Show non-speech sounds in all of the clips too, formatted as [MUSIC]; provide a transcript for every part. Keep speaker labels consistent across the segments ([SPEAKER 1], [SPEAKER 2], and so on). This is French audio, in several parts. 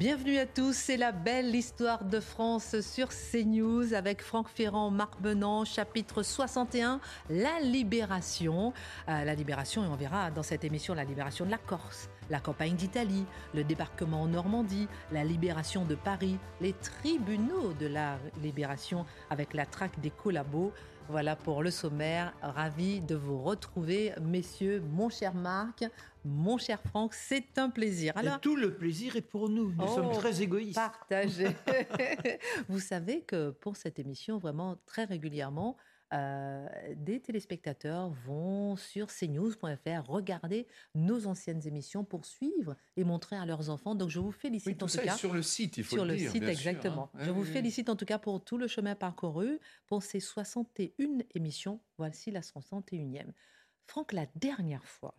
[SPEAKER 1] Bienvenue à tous, c'est la belle histoire de France sur CNews avec Franck Ferrand, Marc Benant, chapitre 61, la libération. Euh, la libération, et on verra dans cette émission la libération de la Corse, la campagne d'Italie, le débarquement en Normandie, la libération de Paris, les tribunaux de la libération avec la traque des collabos. Voilà pour le sommaire. Ravi de vous retrouver, messieurs, mon cher Marc, mon cher Franck, c'est un plaisir.
[SPEAKER 2] Alors, tout le plaisir est pour nous. Nous sommes
[SPEAKER 1] Oh,
[SPEAKER 2] très égoïstes.
[SPEAKER 1] Partagez. [LAUGHS] [LAUGHS] Vous savez que pour cette émission, vraiment très régulièrement, euh, des téléspectateurs vont sur cnews.fr regarder nos anciennes émissions pour suivre et montrer à leurs enfants. Donc je vous félicite
[SPEAKER 3] Oui, tout
[SPEAKER 1] en tout
[SPEAKER 3] ça
[SPEAKER 1] cas
[SPEAKER 3] est sur le site, il faut
[SPEAKER 1] sur
[SPEAKER 3] le, dire.
[SPEAKER 1] site
[SPEAKER 3] sûr,
[SPEAKER 1] exactement.
[SPEAKER 3] hein.
[SPEAKER 1] Je
[SPEAKER 3] Oui,
[SPEAKER 1] vous
[SPEAKER 3] oui.
[SPEAKER 1] félicite en tout cas pour tout le chemin parcouru, pour ces 61 émissions. Voici la 61e. Franck, la dernière fois,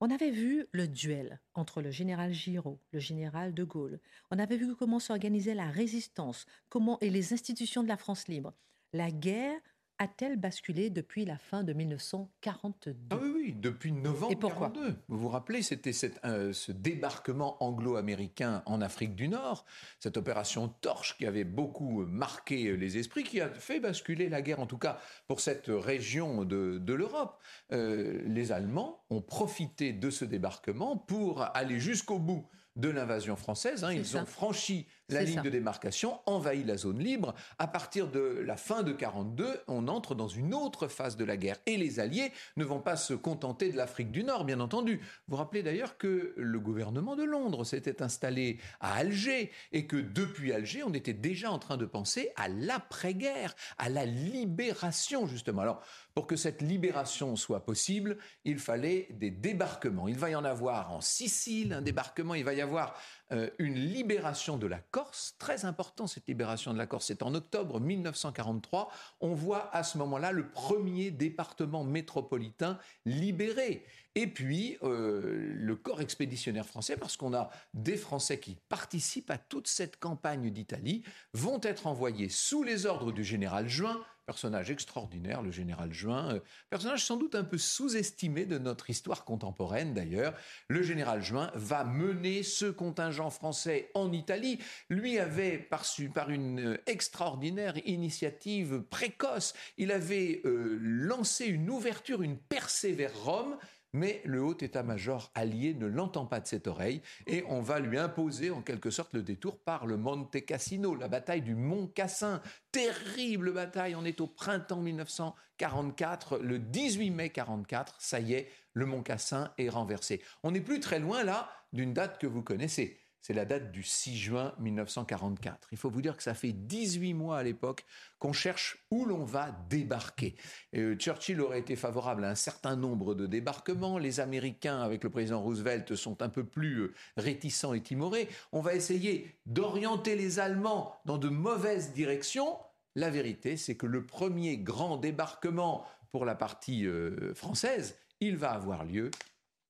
[SPEAKER 1] on avait vu le duel entre le général Giraud, le général de Gaulle. On avait vu comment s'organisait la résistance, comment et les institutions de la France libre. La guerre a-t-elle basculé depuis la fin de 1942
[SPEAKER 3] Ah oui, oui, depuis novembre
[SPEAKER 1] Et pourquoi?
[SPEAKER 3] 42. Vous vous rappelez, c'était euh, ce débarquement anglo-américain en Afrique du Nord, cette opération Torche qui avait beaucoup marqué les esprits, qui a fait basculer la guerre, en tout cas pour cette région de, de l'Europe. Euh, les Allemands ont profité de ce débarquement pour aller jusqu'au bout de l'invasion française. hein. Ils
[SPEAKER 1] ça.
[SPEAKER 3] ont franchi la ligne
[SPEAKER 1] ça.
[SPEAKER 3] de démarcation, envahi la zone libre. À partir de la fin de 42, on entre dans une autre phase de la guerre. Et les Alliés ne vont pas se contenter de l'Afrique du Nord, bien entendu. Vous vous rappelez d'ailleurs que le gouvernement de Londres s'était installé à Alger et que depuis Alger, on était déjà en train de penser à l'après-guerre, à la libération, justement. Alors, pour que cette libération soit possible, il fallait des débarquements. Il va y en avoir en Sicile, un débarquement, il va y avoir euh, une libération de la Corse, très important cette libération de la Corse, c'est en octobre 1943, on voit à ce moment-là le premier département métropolitain libéré. Et puis euh, le corps expéditionnaire français, parce qu'on a des Français qui participent à toute cette campagne d'Italie, vont être envoyés sous les ordres du général Juin, personnage extraordinaire, le général Juin, euh, personnage sans doute un peu sous-estimé de notre histoire contemporaine d'ailleurs. Le général Juin va mener ce contingent français en Italie. Lui avait, par, par une euh, extraordinaire initiative précoce, il avait euh, lancé une ouverture, une percée vers Rome. Mais le haut état-major allié ne l'entend pas de cette oreille et on va lui imposer en quelque sorte le détour par le Monte Cassino, la bataille du Mont Cassin. Terrible bataille, on est au printemps 1944, le 18 mai 44, ça y est, le Mont Cassin est renversé. On n'est plus très loin là d'une date que vous connaissez. C'est la date du 6 juin 1944. Il faut vous dire que ça fait 18 mois à l'époque qu'on cherche où l'on va débarquer. Euh, Churchill aurait été favorable à un certain nombre de débarquements. Les Américains, avec le président Roosevelt, sont un peu plus euh, réticents et timorés. On va essayer d'orienter les Allemands dans de mauvaises directions. La vérité, c'est que le premier grand débarquement pour la partie euh, française, il va avoir lieu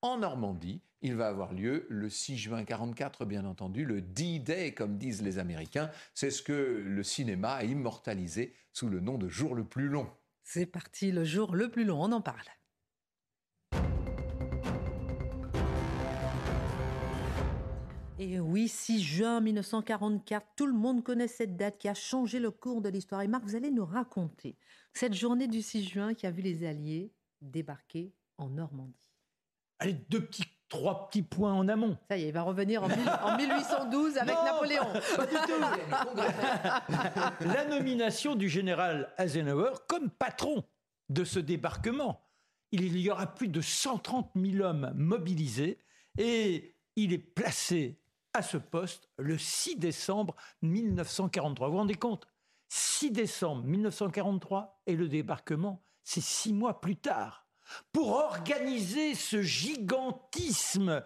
[SPEAKER 3] en Normandie. Il va avoir lieu le 6 juin 44, bien entendu, le D-Day, comme disent les Américains. C'est ce que le cinéma a immortalisé sous le nom de jour le plus long.
[SPEAKER 1] C'est parti, le jour le plus long, on en parle. Et oui, 6 juin 1944, tout le monde connaît cette date qui a changé le cours de l'histoire. Et Marc, vous allez nous raconter cette journée du 6 juin qui a vu les Alliés débarquer en Normandie.
[SPEAKER 2] Allez, deux petits, trois petits points en amont.
[SPEAKER 1] Ça y est, il va revenir en, mille- [LAUGHS] en 1812 avec
[SPEAKER 2] Non,
[SPEAKER 1] Napoléon.
[SPEAKER 2] Pas du tout. [LAUGHS] La nomination du général Eisenhower comme patron de ce débarquement. Il y aura plus de 130 000 hommes mobilisés et il est placé à ce poste le 6 décembre 1943. Vous vous rendez compte? 6 décembre 1943 et le débarquement, c'est six mois plus tard. Pour organiser ce gigantisme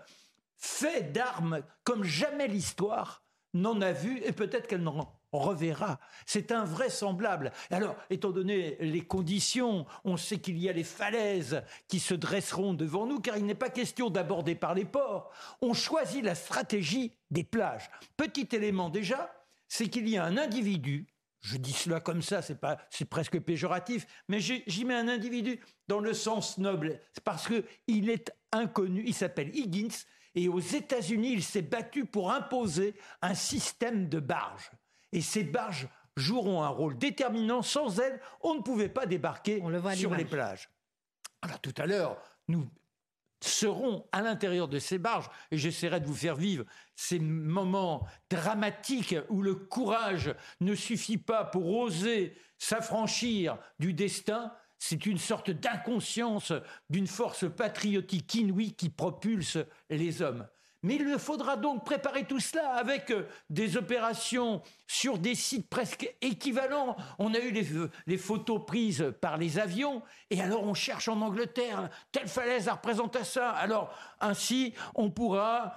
[SPEAKER 2] fait d'armes comme jamais l'histoire n'en a vu et peut-être qu'elle n'en reverra. C'est invraisemblable. Alors, étant donné les conditions, on sait qu'il y a les falaises qui se dresseront devant nous, car il n'est pas question d'aborder par les ports. On choisit la stratégie des plages. Petit élément déjà, c'est qu'il y a un individu je dis cela comme ça, c'est pas, c'est presque péjoratif, mais j'y mets un individu dans le sens noble, parce que il est inconnu. Il s'appelle Higgins et aux États-Unis, il s'est battu pour imposer un système de barges. Et ces barges joueront un rôle déterminant. Sans elles, on ne pouvait pas débarquer sur les plages. Alors tout à l'heure, nous seront à l'intérieur de ces barges, et j'essaierai de vous faire vivre ces moments dramatiques où le courage ne suffit pas pour oser s'affranchir du destin, c'est une sorte d'inconscience d'une force patriotique inouïe qui propulse les hommes. Mais il faudra donc préparer tout cela avec euh, des opérations sur des sites presque équivalents. On a eu les, photos prises par les avions, et alors on cherche en Angleterre, telle falaise représente ça. Alors ainsi, on pourra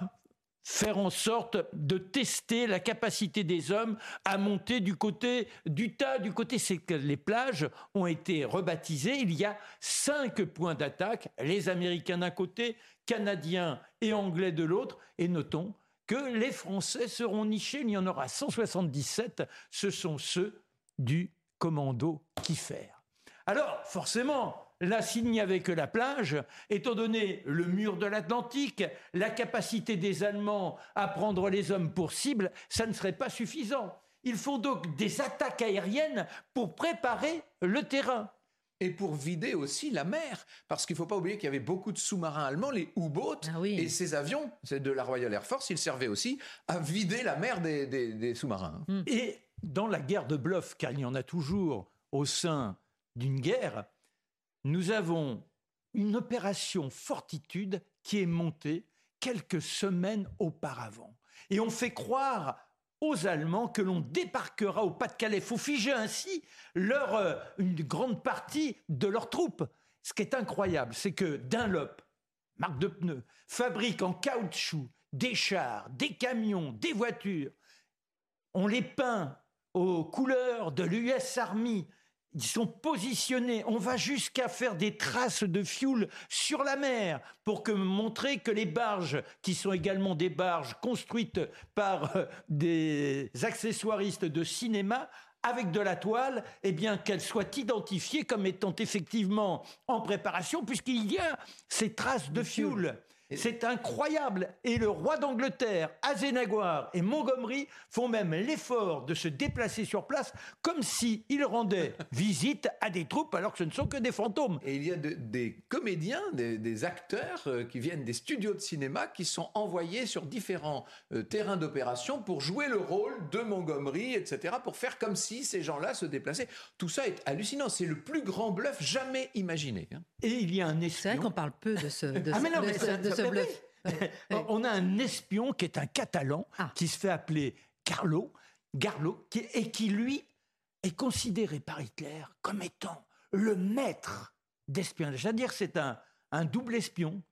[SPEAKER 2] faire en sorte de tester la capacité des hommes à monter du côté du tas. Du côté, les plages ont été rebaptisées. Il y a cinq points d'attaque, les Américains d'un côté, Canadiens et Anglais de l'autre. Et notons que les Français seront nichés. Il y en aura 177. Ce sont ceux du commando Kiefer. Alors, forcément, Là, s'il n'y avait que la plage, étant donné le mur de l'Atlantique, la capacité des Allemands à prendre les hommes pour cible, ça ne serait pas suffisant. Il faut donc des attaques aériennes pour préparer le terrain.
[SPEAKER 3] Et pour vider aussi la mer, parce qu'il ne faut pas oublier qu'il y avait beaucoup de sous-marins allemands, les U-boats, ah et ces avions, c'est de la Royal Air Force, ils servaient aussi à vider la mer des, sous-marins.
[SPEAKER 2] Hmm. Et dans la guerre de bluff, car il y en a toujours au sein d'une guerre, nous avons une opération Fortitude qui est montée quelques semaines auparavant. Et on fait croire aux Allemands que l'on débarquera au Pas-de-Calais. Faut figer ainsi leur, euh, une grande partie de leurs troupes. Ce qui est incroyable, c'est que Dunlop, marque de pneus, fabrique en caoutchouc des chars, des camions, des voitures. On les peint aux couleurs de l'US Army, ils sont positionnés. On va jusqu'à faire des traces de fioul sur la mer pour que, montrer que les barges, qui sont également des barges construites par euh, des accessoiristes de cinéma, avec de la toile, eh bien qu'elles soient identifiées comme étant effectivement en préparation, puisqu'il y a ces traces de fioul. C'est incroyable. Et le roi d'Angleterre, Azénagoir et Montgomery font même l'effort de se déplacer sur place comme s'ils rendaient [LAUGHS] visite à des troupes alors que ce ne sont que des fantômes.
[SPEAKER 3] Et il y a des comédiens, des, acteurs euh, qui viennent des studios de cinéma qui sont envoyés sur différents euh, terrains d'opération pour jouer le rôle de Montgomery, etc., pour faire comme si ces gens-là se déplaçaient. Tout ça est hallucinant. C'est le plus grand bluff jamais imaginé. Hein.
[SPEAKER 2] Et il y a un espion.
[SPEAKER 1] C'est vrai qu'on parle peu de ce, de
[SPEAKER 2] ah mais non, [LAUGHS] On a un espion qui est un Catalan ah. qui se fait appeler Carlo, Garlo, et qui lui est considéré par Hitler comme étant le maître d'espionnage. C'est-à-dire c'est un, un double espion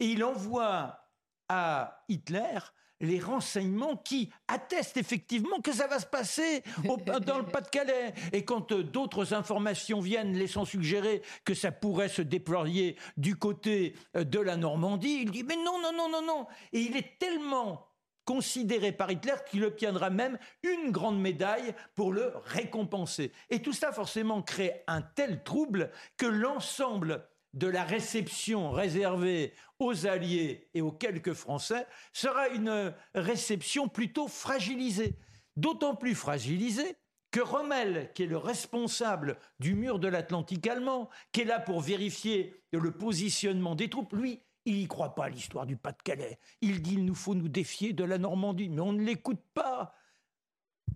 [SPEAKER 2] et il envoie à Hitler les renseignements qui attestent effectivement que ça va se passer [LAUGHS] dans le Pas-de-Calais. Et quand euh, d'autres informations viennent laissant suggérer que ça pourrait se déployer du côté euh, de la Normandie, il dit mais non, non, non, non, non. Et il est tellement considéré par Hitler qu'il obtiendra même une grande médaille pour le récompenser. Et tout ça forcément crée un tel trouble que l'ensemble de la réception réservée aux Alliés et aux quelques Français sera une réception plutôt fragilisée. D'autant plus fragilisée que Rommel, qui est le responsable du mur de l'Atlantique allemand, qui est là pour vérifier le positionnement des troupes, lui, il n'y croit pas à l'histoire du Pas-de-Calais. Il dit il nous faut nous défier de la Normandie, mais on ne l'écoute pas.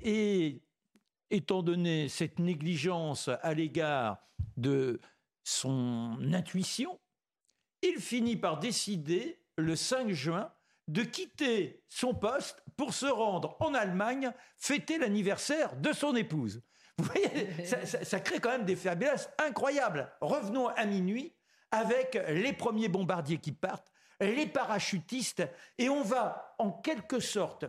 [SPEAKER 2] Et étant donné cette négligence à l'égard de son intuition, il finit par décider, le 5 juin, de quitter son poste pour se rendre en Allemagne fêter l'anniversaire de son épouse. Vous voyez, ça, [LAUGHS] crée quand même des faiblesses incroyables. Revenons à minuit avec les premiers bombardiers qui partent. les parachutistes, et on va en quelque sorte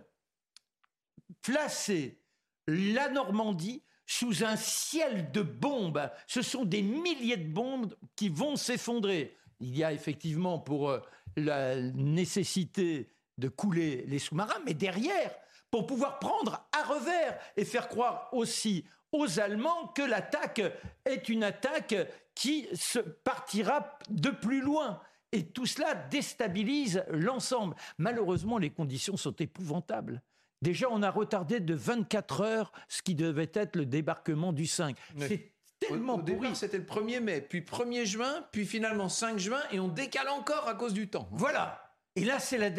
[SPEAKER 2] placer la Normandie sous un ciel de bombes. Ce sont des milliers de bombes qui vont s'effondrer. Il y a effectivement pour euh, la nécessité de couler les sous-marins, mais derrière, pour pouvoir prendre à revers et faire croire aussi aux Allemands que l'attaque est une attaque qui se partira de plus loin. Et tout cela déstabilise l'ensemble. Malheureusement, les conditions sont épouvantables. Déjà, on a retardé de 24 heures ce qui devait être le débarquement du 5. C'est tellement
[SPEAKER 3] au, au C'était le 1er mai, puis 1er juin, puis finalement 5 juin, et on décale encore à cause du temps.
[SPEAKER 2] Voilà. Et là, c'est la,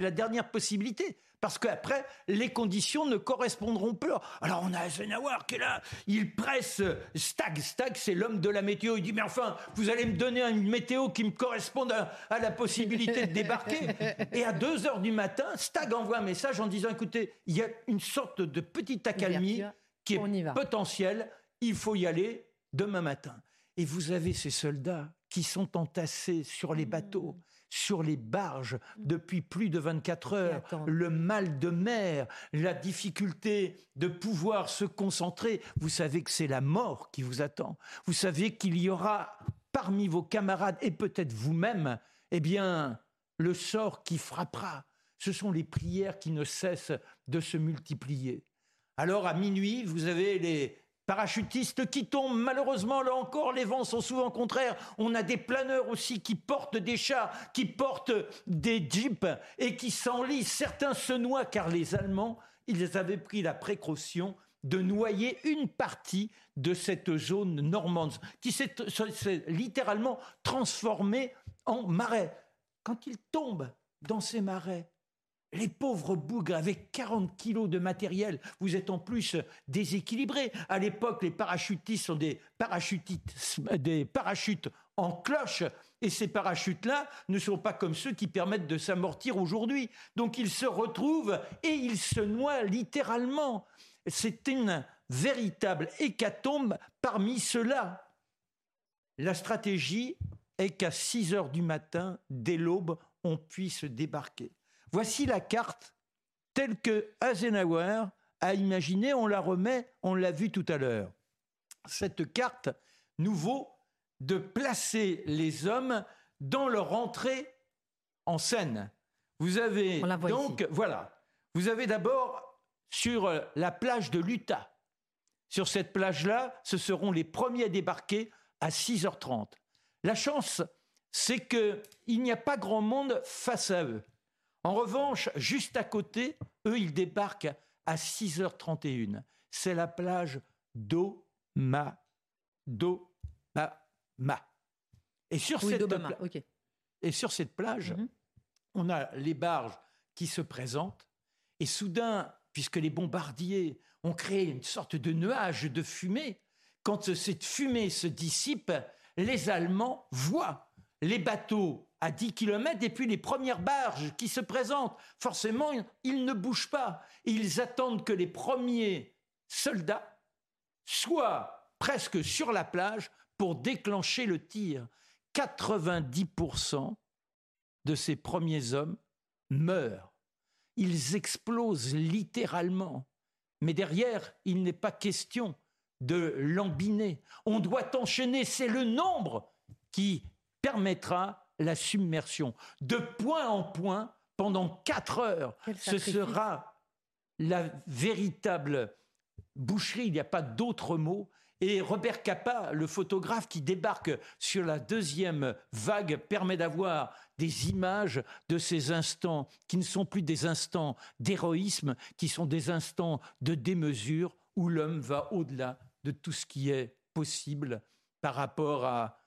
[SPEAKER 2] la, dernière possibilité. Parce qu'après, les conditions ne correspondront plus. Alors, on a Eisenhower qui est là, il presse Stag. Stag, c'est l'homme de la météo. Il dit Mais enfin, vous allez me donner une météo qui me corresponde à, la possibilité de débarquer. [LAUGHS] Et à 2 heures du matin, Stag envoie un message en disant Écoutez, il y a une sorte de petite accalmie qui est potentielle. Il faut y aller demain matin. Et vous avez ces soldats qui sont entassés sur les bateaux sur les barges depuis plus de 24 heures, le mal de mer, la difficulté de pouvoir se concentrer. Vous savez que c'est la mort qui vous attend. Vous savez qu'il y aura parmi vos camarades et peut-être vous-même, eh bien, le sort qui frappera. Ce sont les prières qui ne cessent de se multiplier. Alors à minuit, vous avez les parachutistes qui tombent. Malheureusement, là encore, les vents sont souvent contraires. On a des planeurs aussi qui portent des chars, qui portent des jeeps et qui s'enlisent. Certains se noient car les Allemands, ils avaient pris la précaution de noyer une partie de cette zone normande qui s'est littéralement transformée en marais. Quand ils tombent dans ces marais, les pauvres bougres avec 40 kilos de matériel, vous êtes en plus déséquilibrés. À l'époque, les parachutistes sont des, des parachutes en cloche. Et ces parachutes-là ne sont pas comme ceux qui permettent de s'amortir aujourd'hui. Donc ils se retrouvent et ils se noient littéralement. C'est une véritable hécatombe parmi ceux-là. La stratégie est qu'à 6 heures du matin, dès l'aube, on puisse débarquer. Voici la carte telle que Eisenhower a imaginé, on la remet, on l'a vu tout à l'heure. Cette carte nous vaut de placer les hommes dans leur entrée en scène. Vous avez donc, voilà, vous avez d'abord sur la plage de l'Utah. Sur cette plage-là, ce seront les premiers à débarquer à 6h30. La chance, c'est qu'il n'y a pas grand monde face à eux. En revanche, juste à côté, eux, ils débarquent à 6h31. C'est la plage d'Oma. d'Obama. Et sur, cette et sur cette plage, mhm. on a les barges qui se présentent. Et soudain, puisque les bombardiers ont créé une sorte de nuage de fumée, quand cette fumée se dissipe, les Allemands voient les bateaux à 10 km et puis les premières barges qui se présentent. Forcément, ils ne bougent pas. Ils attendent que les premiers soldats soient presque sur la plage pour déclencher le tir. 90% de ces premiers hommes meurent. Ils explosent littéralement. Mais derrière, il n'est pas question de lambiner. On doit enchaîner. C'est le nombre qui permettra la submersion. De point en point, pendant quatre heures, ce sera la véritable boucherie, il n'y a pas d'autre mot. Et Robert Capa, le photographe qui débarque sur la deuxième vague, permet d'avoir des images de ces instants qui ne sont plus des instants d'héroïsme, qui sont des instants de démesure où l'homme va au-delà de tout ce qui est possible par rapport à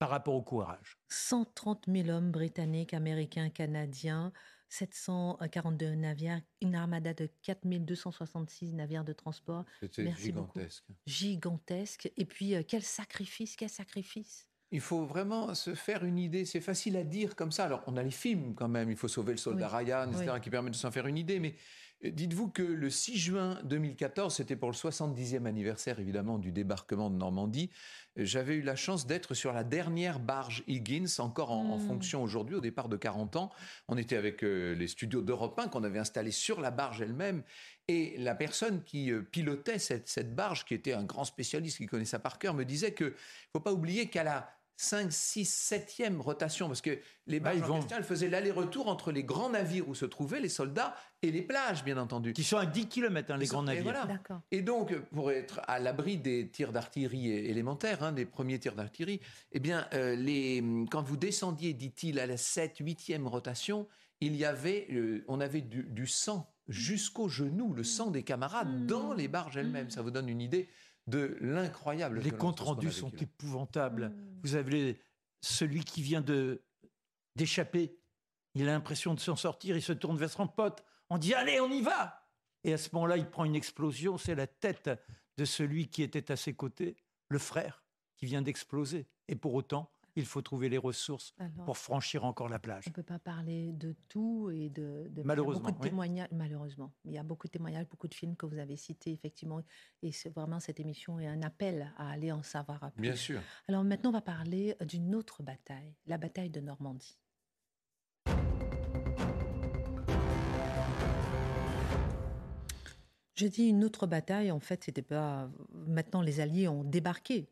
[SPEAKER 2] par rapport au courage.
[SPEAKER 1] 130 000 hommes britanniques, américains, canadiens, 742 navires, une armada de 4266 navires de transport.
[SPEAKER 3] C'était gigantesque.
[SPEAKER 1] Gigantesque. Et puis, euh, quel sacrifice, quel sacrifice
[SPEAKER 3] il faut vraiment se faire une idée. C'est facile à dire comme ça. Alors, on a les films quand même. Il faut sauver le soldat Ryan, etc., qui permettent de s'en faire une idée. Mais Dites-vous que le 6 juin 2014, c'était pour le 70e anniversaire évidemment du débarquement de Normandie, j'avais eu la chance d'être sur la dernière barge Higgins, encore en,
[SPEAKER 1] Hmm.
[SPEAKER 3] fonction aujourd'hui, au départ de 40 ans. On était avec euh, les studios d'Europe 1 qu'on avait installés sur la barge elle-même. Et la personne qui euh, pilotait cette, cette barge, qui était un grand spécialiste qui connaît ça par cœur, me disait que faut pas oublier qu'à la 5, 6, 7e rotation, parce que les
[SPEAKER 2] Bah,
[SPEAKER 3] barges
[SPEAKER 2] ils
[SPEAKER 3] en
[SPEAKER 2] vont-
[SPEAKER 3] question, elles faisaient l'aller-retour entre les grands navires où se trouvaient les soldats et les plages, bien entendu.
[SPEAKER 2] Qui sont à 10 km, les
[SPEAKER 3] Ils sont-
[SPEAKER 2] grands
[SPEAKER 3] et
[SPEAKER 2] navires.
[SPEAKER 3] voilà.
[SPEAKER 1] D'accord.
[SPEAKER 3] Et donc, pour être à l'abri des tirs d'artillerie élémentaires, hein, des premiers tirs d'artillerie, eh bien, euh, les, quand vous descendiez, dit-il, à la 7, 8e rotation, il y avait, euh, on avait du, du sang jusqu'au genou, le sang des camarades
[SPEAKER 1] Mmh.
[SPEAKER 3] dans les barges elles-mêmes. Ça vous donne une idée de l'incroyable.
[SPEAKER 2] Les comptes rendus sont épouvantables.
[SPEAKER 1] Mm.
[SPEAKER 2] Vous avez celui qui vient de d'échapper. Il a l'impression de s'en sortir. Il se tourne vers son pote. On dit allez, on y va. Et à ce moment-là, il prend une explosion. C'est la tête de celui qui était à ses côtés, le frère, qui vient d'exploser. Et pour autant, il faut trouver les ressources
[SPEAKER 1] Alors,
[SPEAKER 2] pour franchir encore la plage.
[SPEAKER 1] on ne peut pas parler de tout et de, de- il y a
[SPEAKER 2] Malheureusement,
[SPEAKER 1] beaucoup de
[SPEAKER 2] oui.
[SPEAKER 1] témoignages. Malheureusement, il y a beaucoup de témoignages, beaucoup de films que vous avez cités effectivement, et c'est vraiment cette émission est un appel à aller en savoir plus.
[SPEAKER 3] Bien sûr.
[SPEAKER 1] Alors maintenant, on va parler d'une autre bataille, la bataille de Normandie. Je dis une autre bataille, en fait, c'était pas. Maintenant, les Alliés ont débarqué,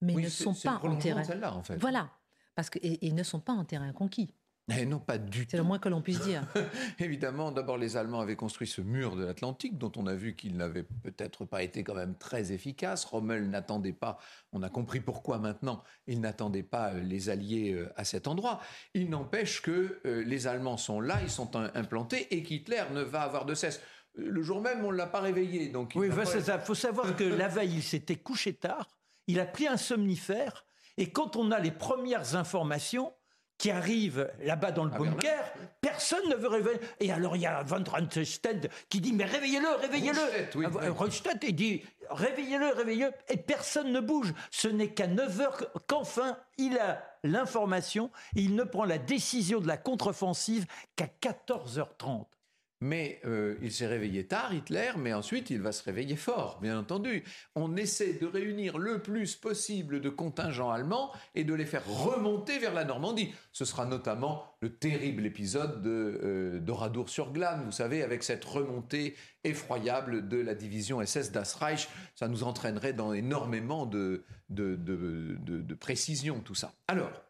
[SPEAKER 1] mais
[SPEAKER 3] Oui,
[SPEAKER 1] ne
[SPEAKER 3] c'est-
[SPEAKER 1] sont
[SPEAKER 3] c'est
[SPEAKER 1] pas en terrain.
[SPEAKER 3] celle-là, en fait.
[SPEAKER 1] Voilà, parce que et, et ils ne sont pas en terrain conquis.
[SPEAKER 3] Eh non, pas du
[SPEAKER 1] C'est
[SPEAKER 3] tout.
[SPEAKER 1] le moins que l'on puisse dire. [LAUGHS]
[SPEAKER 3] Évidemment, d'abord, les Allemands avaient construit ce mur de l'Atlantique, dont on a vu qu'il n'avait peut-être pas été quand même très efficace. Rommel n'attendait pas, on a compris pourquoi maintenant, il n'attendait pas euh, les Alliés euh, à cet endroit. Il n'empêche que euh, les Allemands sont là, ils sont im- implantés, et qu'Hitler ne va avoir de cesse. Le jour même, on ne l'a pas réveillé. Donc il
[SPEAKER 2] Oui, bah,
[SPEAKER 3] pas
[SPEAKER 2] c'est ça. Il faut savoir que la veille, il s'était couché tard. Il a pris un somnifère. Et quand on a les premières informations qui arrivent là-bas dans le bunker, personne ne veut réveiller. Et alors, il y a Van Rundstedt qui dit Mais réveillez-le, réveillez-le.
[SPEAKER 3] Oui,
[SPEAKER 2] Ah, il dit Réveillez-le, réveillez-le. Et personne ne bouge. Ce n'est qu'à 9 heures qu'enfin il a l'information. Et il ne prend la décision de la contre-offensive qu'à 14h30.
[SPEAKER 3] Mais euh, il s'est réveillé tard, Hitler, mais ensuite il va se réveiller fort, bien entendu. On essaie de réunir le plus possible de contingents allemands et de les faire remonter vers la Normandie. Ce sera notamment le terrible épisode de euh, d'Oradour-sur-Glane, vous savez, avec cette remontée effroyable de la division SS Das Reich. Ça nous entraînerait dans énormément de, de, tout ça. Alors,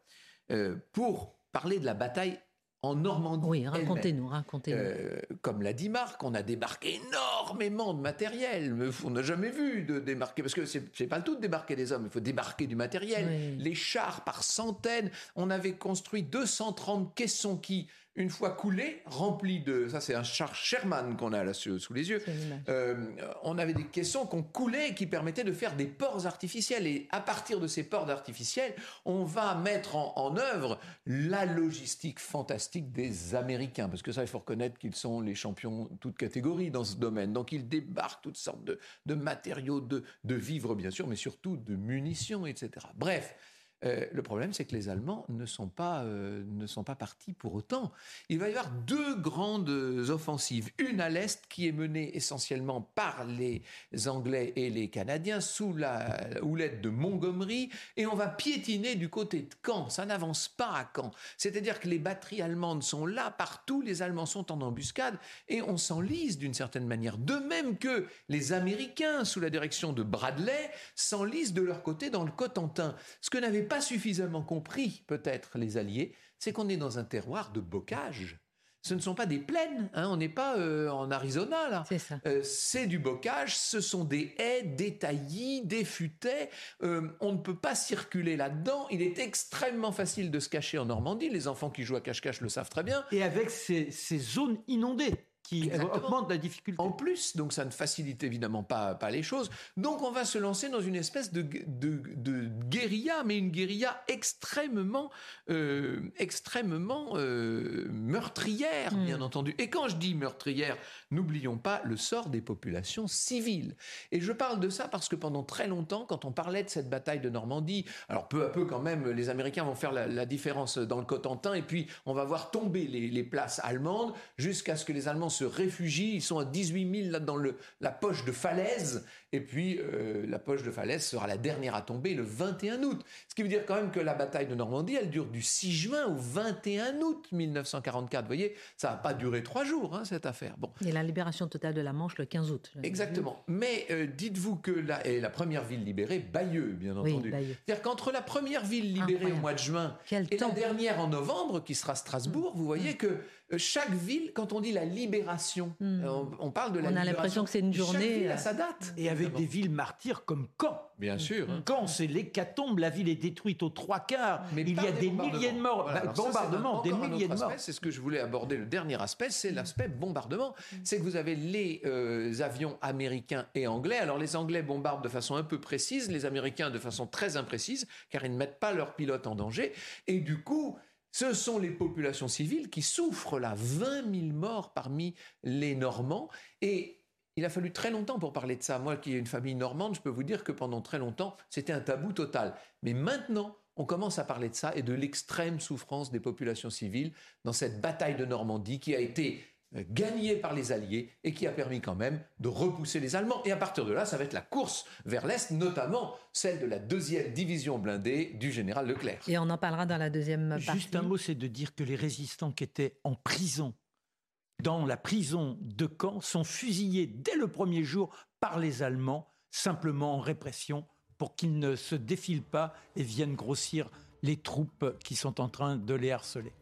[SPEAKER 3] euh, pour parler de la bataille en Normandie.
[SPEAKER 1] Oui, racontez-nous, racontez-nous.
[SPEAKER 3] euh, comme l'a dit Marc, on a débarqué énormément de matériel. On n'a jamais vu de débarquer, parce que c'est c'est pas le tout de débarquer des hommes, il faut débarquer du matériel.
[SPEAKER 1] Oui.
[SPEAKER 3] Les chars par centaines. On avait construit 230 caissons qui, une fois coulés, remplis de. Ça, c'est un char Sherman qu'on a là sous, sous les yeux. Euh, on avait des caissons qu'on coulait et qui permettaient de faire des ports artificiels. Et à partir de ces ports artificiels, on va mettre en, en œuvre la logistique fantastique des Américains. Parce que ça, il faut reconnaître qu'ils sont les champions toutes catégories dans ce domaine. Donc ils débarquent toutes sortes de, de matériaux, de, de vivres bien sûr, mais surtout de munitions, etc. Bref. Euh, le problème, c'est que les Allemands ne sont, pas, euh, ne sont pas partis pour autant. Il va y avoir deux grandes offensives. Une à l'Est qui est menée essentiellement par les Anglais et les Canadiens sous la houlette de Montgomery et on va piétiner du côté de Caen. Ça n'avance pas à Caen. C'est-à-dire que les batteries allemandes sont là partout, les Allemands sont en embuscade et on s'enlise d'une certaine manière. De même que les Américains, sous la direction de Bradley, s'enlisent de leur côté dans le Cotentin. Ce que n'avaient pas suffisamment compris, peut-être, les Alliés, c'est qu'on est dans un terroir de bocage. Ce ne sont pas des plaines, hein, on n'est pas euh, en Arizona là.
[SPEAKER 1] C'est ça.
[SPEAKER 3] Euh, c'est du bocage, ce sont des haies, des taillis, des futaies. Euh, on ne peut pas circuler là-dedans. Il est extrêmement facile de se cacher en Normandie. Les enfants qui jouent à cache-cache le savent très bien.
[SPEAKER 2] Et avec ces, ces zones inondées qui
[SPEAKER 3] Exactement.
[SPEAKER 2] augmentent la difficulté.
[SPEAKER 3] En plus, donc ça ne facilite évidemment pas, pas les choses. Donc on va se lancer dans une espèce de, de, de guérilla, mais une guérilla extrêmement, euh, extrêmement euh, meurtrière,
[SPEAKER 1] Mm.
[SPEAKER 3] bien entendu. Et quand je dis meurtrière, n'oublions pas le sort des populations civiles. Et je parle de ça parce que pendant très longtemps, quand on parlait de cette bataille de Normandie, alors peu à peu quand même, les Américains vont faire la, différence dans le Cotentin, et puis on va voir tomber les, places allemandes jusqu'à ce que les Allemands se réfugient. Ils sont à 18 000 là, dans la poche de Falaise. Et puis, euh, la poche de Falaise sera la dernière à tomber le 21 août. Ce qui veut dire quand même que la bataille de Normandie, elle dure du 6 juin au 21 août 1944. Vous voyez, ça n'a pas duré trois jours, hein, cette affaire.
[SPEAKER 1] Bon. La libération totale de la Manche le 15 août.
[SPEAKER 3] Exactement. Mais euh, dites-vous que la, et la première ville libérée, Bayeux, bien entendu. C'est-à-dire qu'entre la première ville libérée au mois de juin et la dernière en novembre, qui sera Strasbourg, vous voyez mm. que chaque ville, quand on dit la libération, hmm. euh, on, parle de la
[SPEAKER 1] libération. On a l'impression que c'est une journée. Chaque
[SPEAKER 3] ville a sa date.
[SPEAKER 2] Et avec des villes martyrs comme Caen.
[SPEAKER 3] Bien sûr.
[SPEAKER 2] Hmm. Caen, c'est l'hécatombe. La ville est détruite aux trois quarts. Mais il y a des, milliers de morts.
[SPEAKER 3] Voilà, bombardement, des milliers de morts. C'est ce que je voulais aborder. Le dernier aspect, c'est l'aspect bombardement. Hmm. C'est que vous avez les euh, avions américains et anglais. Alors les Anglais bombardent de façon un peu précise, les Américains de façon très imprécise, car ils ne mettent pas leurs pilotes en danger. Et du coup, ce sont les populations civiles qui souffrent là, 20 000 morts parmi les Normands. Et il a fallu très longtemps pour parler de ça. Moi qui ai une famille normande, je peux vous dire que pendant très longtemps, c'était un tabou total. Mais maintenant, on commence à parler de ça et de l'extrême souffrance des populations civiles dans cette bataille de Normandie qui a été gagné par les Alliés et qui a permis quand même de repousser les Allemands. Et à partir de là, ça va être la course vers l'Est, notamment celle de la deuxième division blindée du général Leclerc.
[SPEAKER 1] Et on en parlera dans la deuxième
[SPEAKER 2] partie. Juste un mot, c'est de dire que les résistants qui étaient en prison, dans la prison de Caen, sont fusillés dès le premier jour par les Allemands, simplement en répression, pour qu'ils ne se défilent pas et viennent grossir les troupes qui sont en train de les harceler.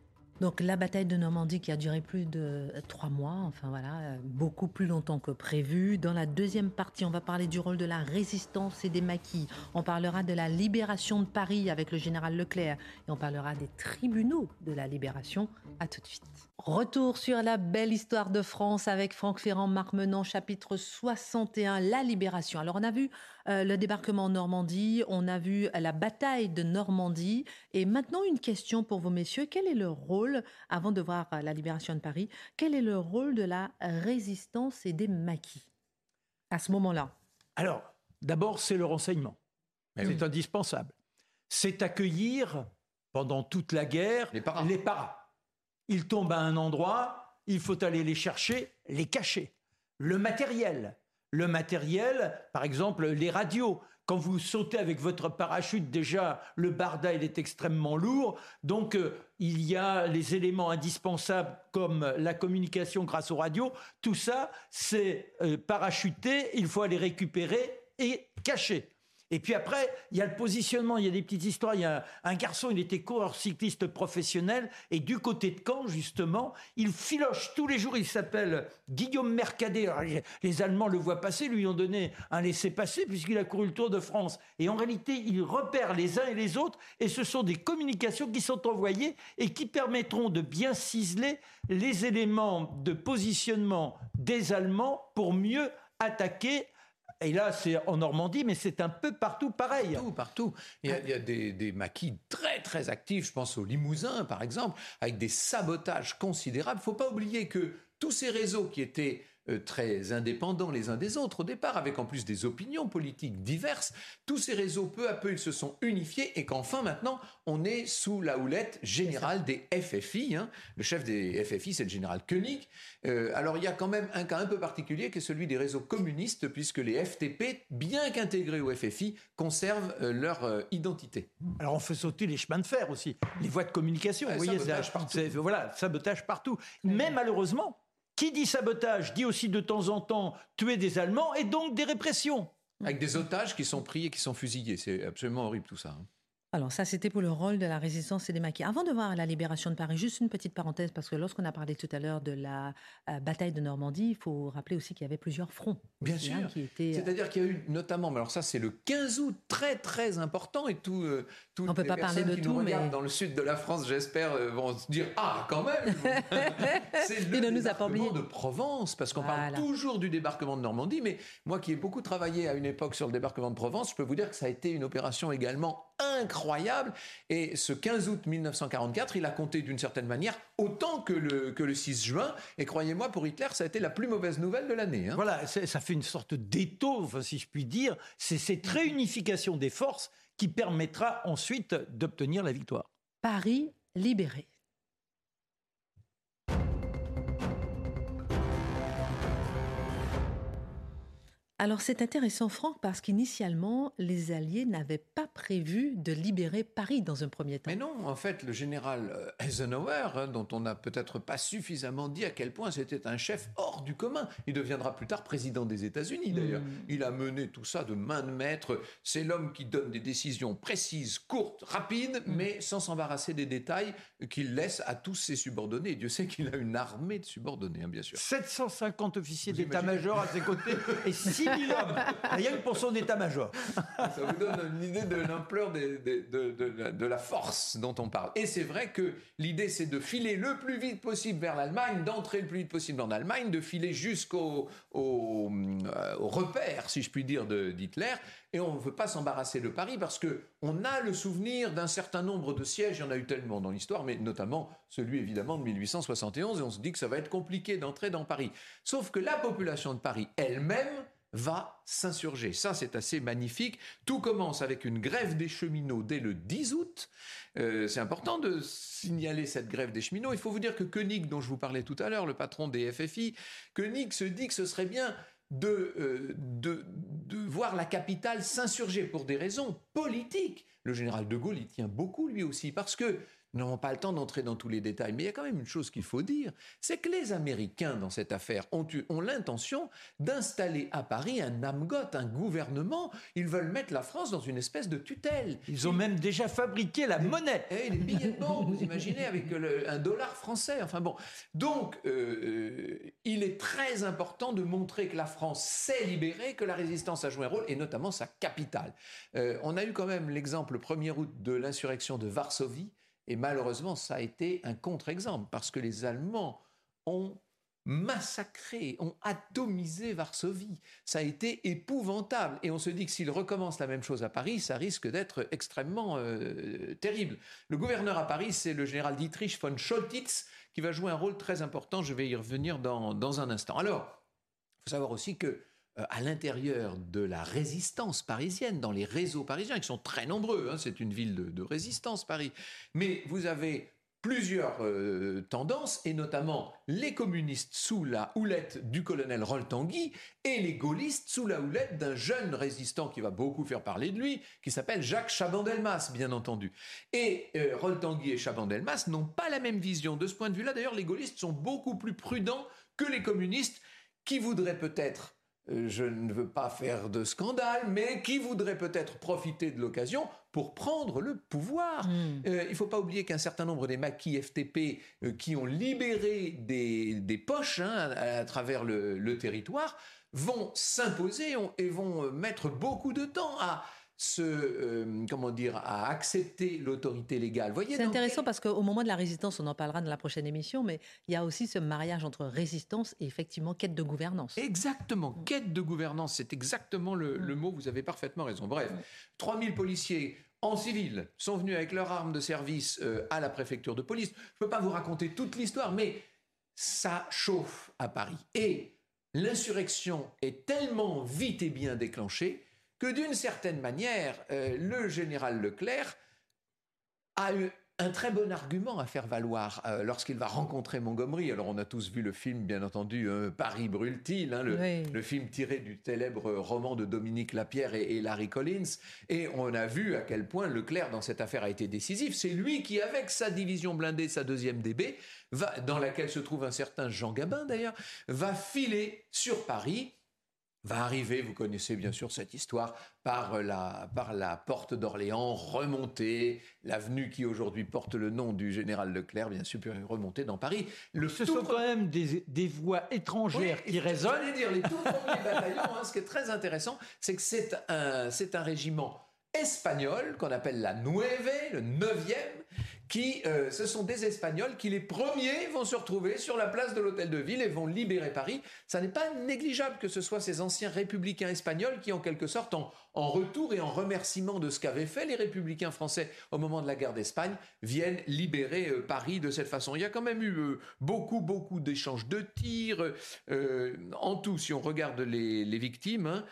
[SPEAKER 1] Donc la bataille de Normandie qui a duré plus de trois mois, enfin voilà, euh, beaucoup plus longtemps que prévu. Dans la deuxième partie, on va parler du rôle de la résistance et des maquis. On parlera de la libération de Paris avec le général Leclerc et on parlera des tribunaux de la libération. À tout de suite. Retour sur la belle histoire de France avec Franck Ferrand, Marc chapitre 61, la libération. Alors on a vu euh, le débarquement en Normandie, on a vu la bataille de Normandie. Et maintenant une question pour vous messieurs, quel est le rôle, avant de voir la libération de Paris, quel est le rôle de la résistance et des maquis à ce moment-là?
[SPEAKER 2] Alors, d'abord c'est le renseignement. C'est indispensable. C'est accueillir pendant toute la guerre Les paras ils tombent à un endroit, il faut aller les chercher, les cacher. Le matériel, le matériel, par exemple les radios. Quand vous sautez avec votre parachute, déjà, le barda, est extrêmement lourd. Donc, euh, il y a les éléments indispensables comme la communication grâce aux radios. Tout ça, c'est euh, parachuté, il faut aller récupérer et cacher. Et puis après, il y a le positionnement, il y a des petites histoires. Il y a un garçon, il était coureur cycliste professionnel, et du côté de Caen, justement, il filoche tous les jours. Il s'appelle Guillaume Mercadet. les Allemands le voient passer, lui ont donné un laissez-passer, puisqu'il a couru le Tour de France. Et en réalité, il repère les uns et les autres, et ce sont des communications qui sont envoyées et qui permettront de bien ciseler les éléments de positionnement des Allemands pour mieux attaquer et là, c'est en Normandie, mais c'est un peu partout pareil.
[SPEAKER 3] Partout, partout. Il y a, des, maquis très, très actifs. Je pense au Limousin, par exemple, avec des sabotages considérables. Il ne faut pas oublier que tous ces réseaux qui étaient très indépendants les uns des autres au départ, avec en plus des opinions politiques diverses. Tous ces réseaux, peu à peu, ils se sont unifiés et qu'enfin maintenant, on est sous la houlette générale des FFI. Hein. Le chef des FFI, c'est le général Koenig. Euh, alors il y a quand même un cas un peu particulier qui est celui des réseaux communistes, puisque les FTP, bien qu'intégrés au FFI, conservent euh, leur identité.
[SPEAKER 2] Alors on fait sauter les chemins de fer aussi, les voies de communication. vous voyez,
[SPEAKER 3] sabotage partout.
[SPEAKER 2] Voilà, sabotage partout. Mais malheureusement, qui dit sabotage dit aussi de temps en temps tuer des Allemands et donc des répressions.
[SPEAKER 3] Avec des otages qui sont pris et qui sont fusillés. C'est absolument horrible tout ça.
[SPEAKER 1] Alors ça, c'était pour le rôle de la résistance et des maquis. Avant de voir la libération de Paris, juste une petite parenthèse, parce que lorsqu'on a parlé tout à l'heure de la euh, bataille de Normandie, il faut rappeler aussi qu'il y avait plusieurs fronts.
[SPEAKER 3] Bien sûr. Euh, C'est-à-dire qu'il y a eu notamment, mais alors ça c'est le 15 août, très très important, et tout, euh,
[SPEAKER 1] toutes On peut pas parler de
[SPEAKER 3] qui
[SPEAKER 1] tout,
[SPEAKER 3] nous regardent dans le sud de la France, j'espère, vont se dire ah quand même. [LAUGHS] c'est le débarquement de Provence, parce qu'on parle toujours du débarquement de Normandie, mais moi qui ai beaucoup travaillé à une époque sur le débarquement de Provence, je peux vous dire que ça a été une opération également incroyable. Et ce 15 août 1944, il a compté d'une certaine manière autant que le, que le 6 juin. Et croyez-moi, pour Hitler, ça a été la plus mauvaise nouvelle de l'année. Hein.
[SPEAKER 2] Voilà, ça fait une sorte d'étau, si je puis dire. C'est cette réunification des forces qui permettra ensuite d'obtenir la victoire.
[SPEAKER 1] Paris libéré. Alors c'est intéressant, Franck, parce qu'initialement, les Alliés n'avaient pas prévu de libérer Paris dans un premier temps.
[SPEAKER 3] Mais non, en fait, le général euh, Eisenhower, hein, dont on n'a peut-être pas suffisamment dit à quel point c'était un chef hors du commun, il deviendra plus tard président des États-Unis d'ailleurs.
[SPEAKER 1] Hmm.
[SPEAKER 3] Il a mené tout ça de main de maître. C'est l'homme qui donne des décisions précises, courtes, rapides,
[SPEAKER 1] Hmm.
[SPEAKER 3] mais sans s'embarrasser des détails qu'il laisse à tous ses subordonnés. Dieu sait qu'il a une armée de subordonnés, hein, bien sûr.
[SPEAKER 2] 750 officiers d'état-major à ses côtés et 6000 hommes, rien que pour son état-major.
[SPEAKER 3] Ça vous donne une idée de l'ampleur de, la force dont on parle. Et c'est vrai que l'idée, c'est de filer le plus vite possible vers l'Allemagne, d'entrer le plus vite possible en Allemagne, de filer jusqu'au au, euh, repère, si je puis dire, d'Hitler. Et on ne veut pas s'embarrasser de Paris parce que on a le souvenir d'un certain nombre de sièges. Il y en a eu tellement dans l'histoire, mais notamment celui évidemment de 1871. Et on se dit que ça va être compliqué d'entrer dans Paris. Sauf que la population de Paris elle-même va s'insurger. Ça, c'est assez magnifique. Tout commence avec une grève des cheminots dès le 10 août. Euh, c'est important de signaler cette grève des cheminots. Il faut vous dire que Koenig, dont je vous parlais tout à l'heure, le patron des FFI, Koenig se dit que ce serait bien de, euh, de, de voir la capitale s'insurger pour des raisons politiques. Le général de Gaulle y tient beaucoup lui aussi, parce que nous n'avons pas le temps d'entrer dans tous les détails, mais il y a quand même une chose qu'il faut dire, c'est que les Américains, dans cette affaire, ont, eu- ont l'intention d'installer à Paris un AMGOT, un gouvernement. Ils veulent mettre la France dans une espèce de tutelle.
[SPEAKER 2] Ils ont même déjà fabriqué la monnaie.
[SPEAKER 3] Eh, les billets de banque, vous imaginez, avec le- un dollar français. Enfin bon. Donc, euh, euh, il est très important de montrer que la France s'est libérée, que la résistance a joué un rôle, et notamment sa capitale. Euh, on a eu quand même l'exemple le 1er août de l'insurrection de Varsovie, et malheureusement, ça a été un contre-exemple, parce que les Allemands ont massacré, ont atomisé Varsovie. Ça a été épouvantable. Et on se dit que s'ils recommencent la même chose à Paris, ça risque d'être extrêmement euh, terrible. Le gouverneur à Paris, c'est le général Dietrich von Scholtitz, qui va jouer un rôle très important. Je vais y revenir dans, dans un instant. Alors, il faut savoir aussi que à l'intérieur de la résistance parisienne, dans les réseaux parisiens, qui sont très nombreux, hein, c'est une ville de, résistance, Paris, mais vous avez plusieurs euh, tendances, et notamment les communistes sous la houlette du colonel Roltanguy et les gaullistes sous la houlette d'un jeune résistant qui va beaucoup faire parler de lui, qui s'appelle Jacques Chaban-Delmas, bien entendu. Et euh, Roltanguy et Chaban-Delmas n'ont pas la même vision. De ce point de vue-là, d'ailleurs, les gaullistes sont beaucoup plus prudents que les communistes, qui voudraient peut-être euh, je ne veux pas faire de scandale, mais qui voudraient peut-être profiter de l'occasion pour prendre le pouvoir?
[SPEAKER 1] Hmm.
[SPEAKER 3] Euh, il ne faut pas oublier qu'un certain nombre des maquis FTP euh, qui ont libéré des, des poches hein, à, à travers le, le territoire vont s'imposer et vont euh, mettre beaucoup de temps à se, euh, comment dire, à accepter l'autorité légale. Voyez
[SPEAKER 1] C'est intéressant
[SPEAKER 3] quel-
[SPEAKER 1] parce qu'au moment de la résistance, on en parlera dans la prochaine émission, mais il y a aussi ce mariage entre résistance et effectivement quête de gouvernance.
[SPEAKER 3] Exactement, quête de gouvernance, c'est exactement le, le mot, vous avez parfaitement raison. Bref, 3000 policiers en civil sont venus avec leurs armes de service euh, à la préfecture de police. Je ne peux pas vous raconter toute l'histoire, mais ça chauffe à Paris. Et l'insurrection est tellement vite et bien déclenchée que d'une certaine manière, euh, le général Leclerc a eu un très bon argument à faire valoir euh, lorsqu'il va rencontrer Montgomery. Alors on a tous vu le film, bien entendu, euh, Paris brûle-t-il, hein, le,
[SPEAKER 1] Oui.
[SPEAKER 3] le film tiré du célèbre roman de Dominique Lapierre et, et Larry Collins. Et on a vu à quel point Leclerc dans cette affaire a été décisif. C'est lui qui, avec sa division blindée, sa deuxième DB, va, dans laquelle se trouve un certain Jean Gabin d'ailleurs, va filer sur Paris va arriver, vous connaissez bien sûr cette histoire, par la, par la porte d'Orléans, remonter, l'avenue qui aujourd'hui porte le nom du général Leclerc, bien sûr, puis remonter dans Paris. Le
[SPEAKER 2] Ce sont quand même des, des voix étrangères
[SPEAKER 3] oui,
[SPEAKER 2] qui résonnent.
[SPEAKER 3] Dire, les tout premiers bataillons, hein, ce qui est très intéressant, c'est que c'est un, c'est un régiment espagnol qu'on appelle la Nueve, le 9e, qui, euh, ce sont des Espagnols qui les premiers vont se retrouver sur la place de l'hôtel de ville et vont libérer Paris. Ça n'est pas négligeable que ce soit ces anciens républicains espagnols qui, en quelque sorte, en, retour et en remerciement de ce qu'avaient fait les républicains français au moment de la guerre d'Espagne, viennent libérer euh, Paris de cette façon. Il y a quand même eu euh, beaucoup, beaucoup d'échanges de tirs. En tout, si on regarde les, victimes, hein,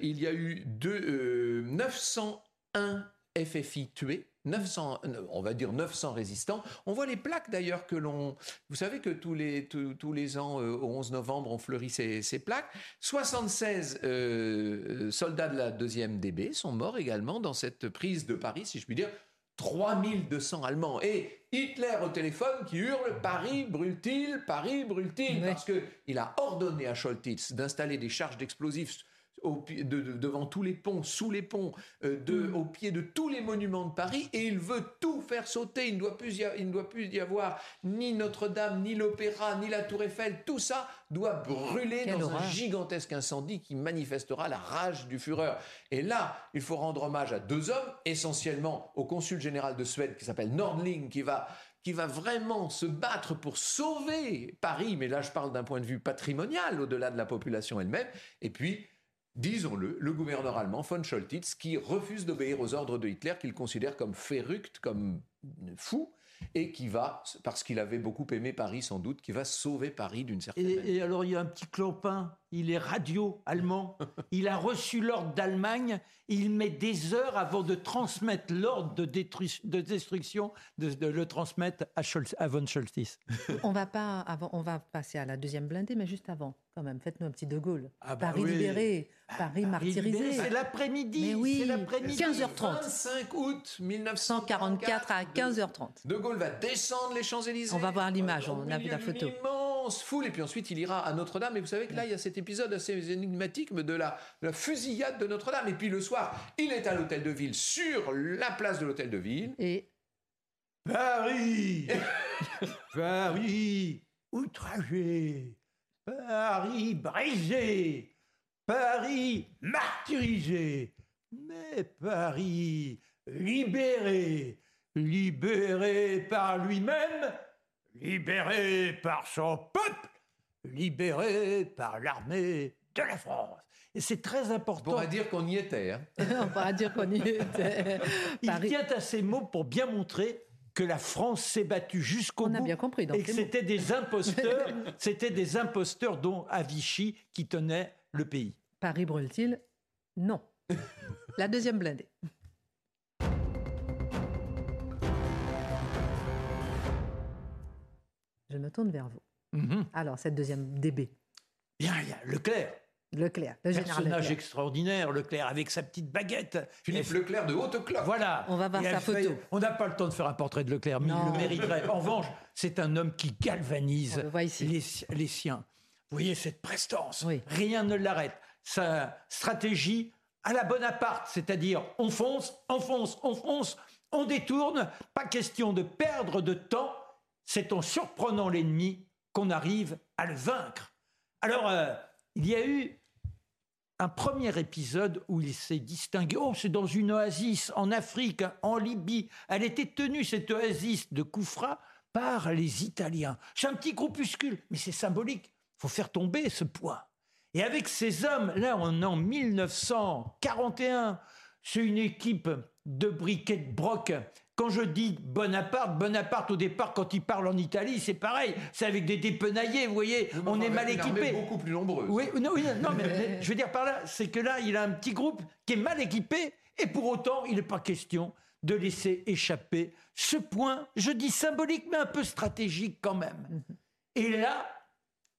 [SPEAKER 3] il y a eu deux, euh, 901 FFI tués, 900, euh, on va dire 900 résistants. On voit les plaques d'ailleurs que l'on... Vous savez que tous les, tous, les ans, euh, au 11 novembre, on fleurit ces, ces plaques. 76 euh, soldats de la deuxième DB sont morts également dans cette prise de Paris, si je puis dire. 3200 Allemands. Et Hitler au téléphone qui hurle Paris brûle-t-il? Paris brûle-t-il? Parce qu'il a ordonné à Scholtitz d'installer des charges d'explosifs devant tous les ponts, sous les ponts, euh, mm. au pied de tous les monuments de Paris, et il veut tout faire sauter. Il ne doit plus y, il ne doit plus y avoir ni Notre-Dame, ni l'Opéra, ni la Tour Eiffel. Tout ça doit brûler dans un gigantesque incendie qui manifestera la rage du Führer. Et là, il faut rendre hommage à deux hommes, essentiellement au consul général de Suède qui s'appelle Nordling, qui va qui va vraiment se battre pour sauver Paris, mais là je parle d'un point de vue patrimonial au-delà de la population elle-même, et puis disons-le, le gouverneur allemand von Scholtitz qui refuse d'obéir aux ordres de Hitler qu'il considère comme ferruct, comme fou, et qui va, parce qu'il avait beaucoup aimé Paris sans doute, qui va sauver Paris d'une certaine
[SPEAKER 2] manière. Et alors il y a un petit clopin, il est radio allemand, [LAUGHS] il a reçu l'ordre d'Allemagne, il met des heures avant de transmettre l'ordre de, de, destruction, de, le transmettre à, à von Scholtitz.
[SPEAKER 1] On va pas avant, on va passer à la deuxième blindée, mais juste avant, quand même, faites-nous un petit De Gaulle. Ah bah Paris libéré, Paris, martyrisé.
[SPEAKER 2] C'est l'après-midi.
[SPEAKER 1] oui,
[SPEAKER 3] 15h30. 25 août 1944
[SPEAKER 1] à 15h30.
[SPEAKER 3] De Gaulle va descendre les Champs-Élysées.
[SPEAKER 1] On va voir l'image, on a vu la photo.
[SPEAKER 3] Une immense foule, et puis ensuite il ira à Notre-Dame. Et vous savez que là, il y a cet épisode assez énigmatique de la, de la fusillade de Notre-Dame. Et puis le soir, il est à l'hôtel de ville, sur la place de l'hôtel de ville.
[SPEAKER 1] Et
[SPEAKER 2] Paris [LAUGHS] Paris outragé Paris brisé Paris martyrisé Mais Paris libéré Libéré par lui-même Libéré par son peuple Libéré par l'armée de la France et c'est très important.
[SPEAKER 3] On pourra dire qu'on y était. Hein. [LAUGHS]
[SPEAKER 1] on pourra dire qu'on y était.
[SPEAKER 2] Il tient à ces mots pour bien montrer que la France s'est battue jusqu'au bout.
[SPEAKER 1] On a bien compris.
[SPEAKER 2] et que c'était des imposteurs, [LAUGHS] c'était des imposteurs dont à Vichy qui tenait le pays.
[SPEAKER 1] Paris brûle-t-il? Non. la deuxième blindée. Je me tourne vers vous. Mhm. Alors, cette deuxième DB.
[SPEAKER 2] Bien, il y a Leclerc.
[SPEAKER 1] Leclerc,
[SPEAKER 2] le Personnage extraordinaire, Leclerc, avec sa petite baguette.
[SPEAKER 3] Philippe Leclerc de haute classe.
[SPEAKER 2] Voilà.
[SPEAKER 1] On va voir sa photo.
[SPEAKER 2] On n'a pas le temps de faire un portrait de Leclerc, mais il le mériterait. En revanche, c'est un homme qui galvanise les, siens. Vous voyez cette prestance. Rien ne l'arrête. Sa stratégie à la Bonaparte, c'est-à-dire on fonce, on fonce, on fonce, on détourne. Pas question de perdre de temps. C'est en surprenant l'ennemi qu'on arrive à le vaincre. Alors, euh, il y a eu un premier épisode où il s'est distingué. Oh, c'est dans une oasis en Afrique, en Libye. Elle était tenue, cette oasis de Koufra, par les Italiens. C'est un petit groupuscule, mais c'est symbolique. Faut faire tomber ce poids. Et avec ces hommes, là, on est en 1941. C'est une équipe de briquets de broc quand je dis Bonaparte, Bonaparte au départ, quand il parle en Italie, c'est pareil. C'est avec des dépenaillés, vous voyez. on est mal équipé.
[SPEAKER 3] beaucoup plus nombreux.
[SPEAKER 2] Oui, non, non mais [LAUGHS] je veux dire par là, c'est que là, il a un petit groupe qui est mal équipé, et pour autant, il n'est pas question de laisser échapper ce point, je dis symbolique, mais un peu stratégique quand même. Et là,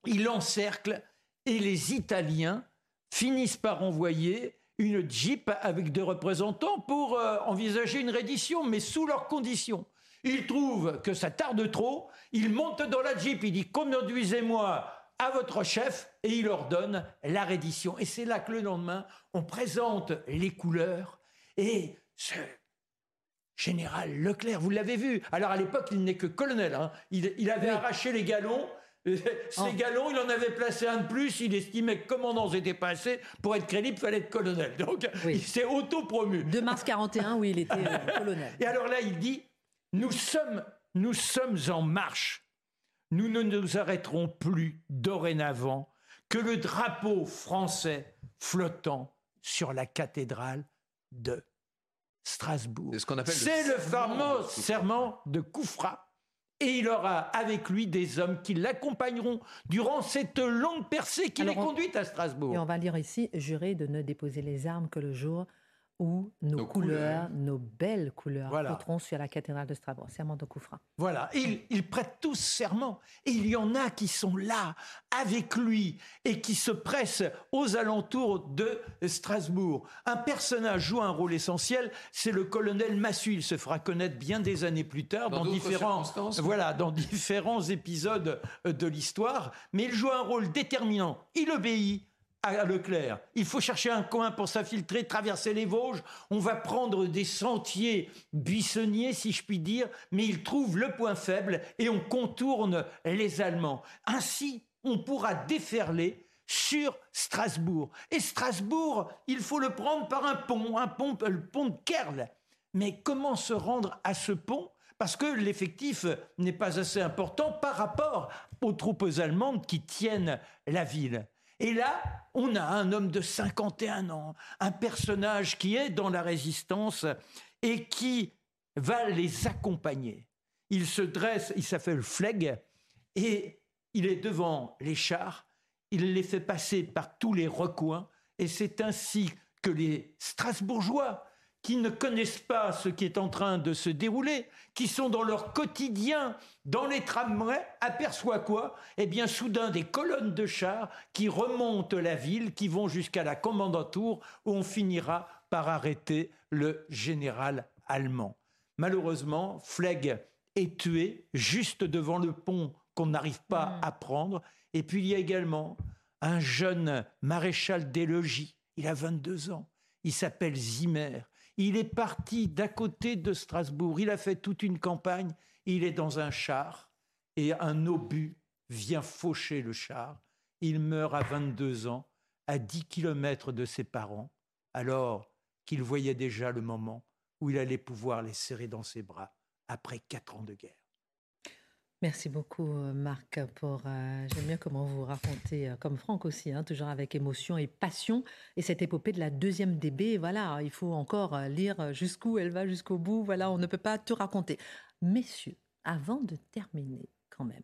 [SPEAKER 2] il encercle, et les Italiens finissent par envoyer une Jeep avec des représentants pour euh, envisager une reddition, mais sous leurs conditions. Il trouve que ça tarde trop, il monte dans la Jeep, il dit conduisez-moi à votre chef et il ordonne la reddition. Et c'est là que le lendemain, on présente les couleurs et ce général Leclerc, vous l'avez vu. Alors à l'époque, il n'est que colonel. Hein. Il, avait arraché les galons [LAUGHS] ces oh. galons, il en avait placé un de plus. Il estimait que commandant c'était pas assez. Pour être crédible, il fallait être colonel. Donc, il s'est auto-promu.
[SPEAKER 1] De mars 41, oui, il était euh, [LAUGHS] colonel.
[SPEAKER 2] Et alors là, il dit Nous sommes, nous sommes en marche. Nous ne nous arrêterons plus dorénavant que le drapeau français flottant sur la cathédrale de Strasbourg. C'est le fameux serment de Koufra et il aura avec lui des hommes qui l'accompagneront durant cette longue percée qui l'est conduite à Strasbourg.
[SPEAKER 1] Et on va lire ici, jurer de ne déposer les armes que le jour où nos, couleurs, nos belles couleurs, voilà. sur la cathédrale de Strasbourg. Serment de Koufra.
[SPEAKER 2] Voilà, ils, ils, prêtent tous serment. Et il y en a qui sont là, avec lui, et qui se pressent aux alentours de Strasbourg. Un personnage joue un rôle essentiel, c'est le colonel Massu. Il se fera connaître bien des années plus tard dans, différents, voilà, dans différents épisodes de l'histoire. Mais il joue un rôle déterminant. Il obéit à Leclerc. Il faut chercher un coin pour s'infiltrer, traverser les Vosges. On va prendre des sentiers buissonniers, si je puis dire, mais il trouve le point faible et on contourne les Allemands. Ainsi, on pourra déferler sur Strasbourg. Et Strasbourg, il faut le prendre par un pont, un pont, le pont de Kerl. Mais comment se rendre à ce pont? Parce que l'effectif n'est pas assez important par rapport aux troupes allemandes qui tiennent la ville. Et là, on a un homme de 51 ans, un personnage qui est dans la résistance et qui va les accompagner. Il se dresse, il s'appelle Flegg, et il est devant les chars, il les fait passer par tous les recoins, et c'est ainsi que les Strasbourgeois, qui ne connaissent pas ce qui est en train de se dérouler, qui sont dans leur quotidien, dans les tramways, aperçoivent quoi? Eh bien, soudain, des colonnes de chars qui remontent la ville, qui vont jusqu'à la commandantour, où on finira par arrêter le général allemand. Malheureusement, Flegg est tué juste devant le pont qu'on n'arrive pas hmm. à prendre. Et puis, il y a également un jeune maréchal des logis. Il a 22 ans. Il s'appelle Zimmer. Il est parti d'à côté de Strasbourg, il a fait toute une campagne, il est dans un char et un obus vient faucher le char. Il meurt à 22 ans, à 10 kilomètres de ses parents, alors qu'il voyait déjà le moment où il allait pouvoir les serrer dans ses bras après quatre ans de guerre.
[SPEAKER 1] Merci beaucoup, euh, Marc, pour. Euh, j'aime bien comment vous racontez, euh, comme Franck aussi, hein, toujours avec émotion et passion. Et cette épopée de la deuxième DB, voilà, il faut encore lire jusqu'où elle va, jusqu'au bout. Voilà, on ne peut pas tout raconter. Messieurs, avant de terminer, quand même,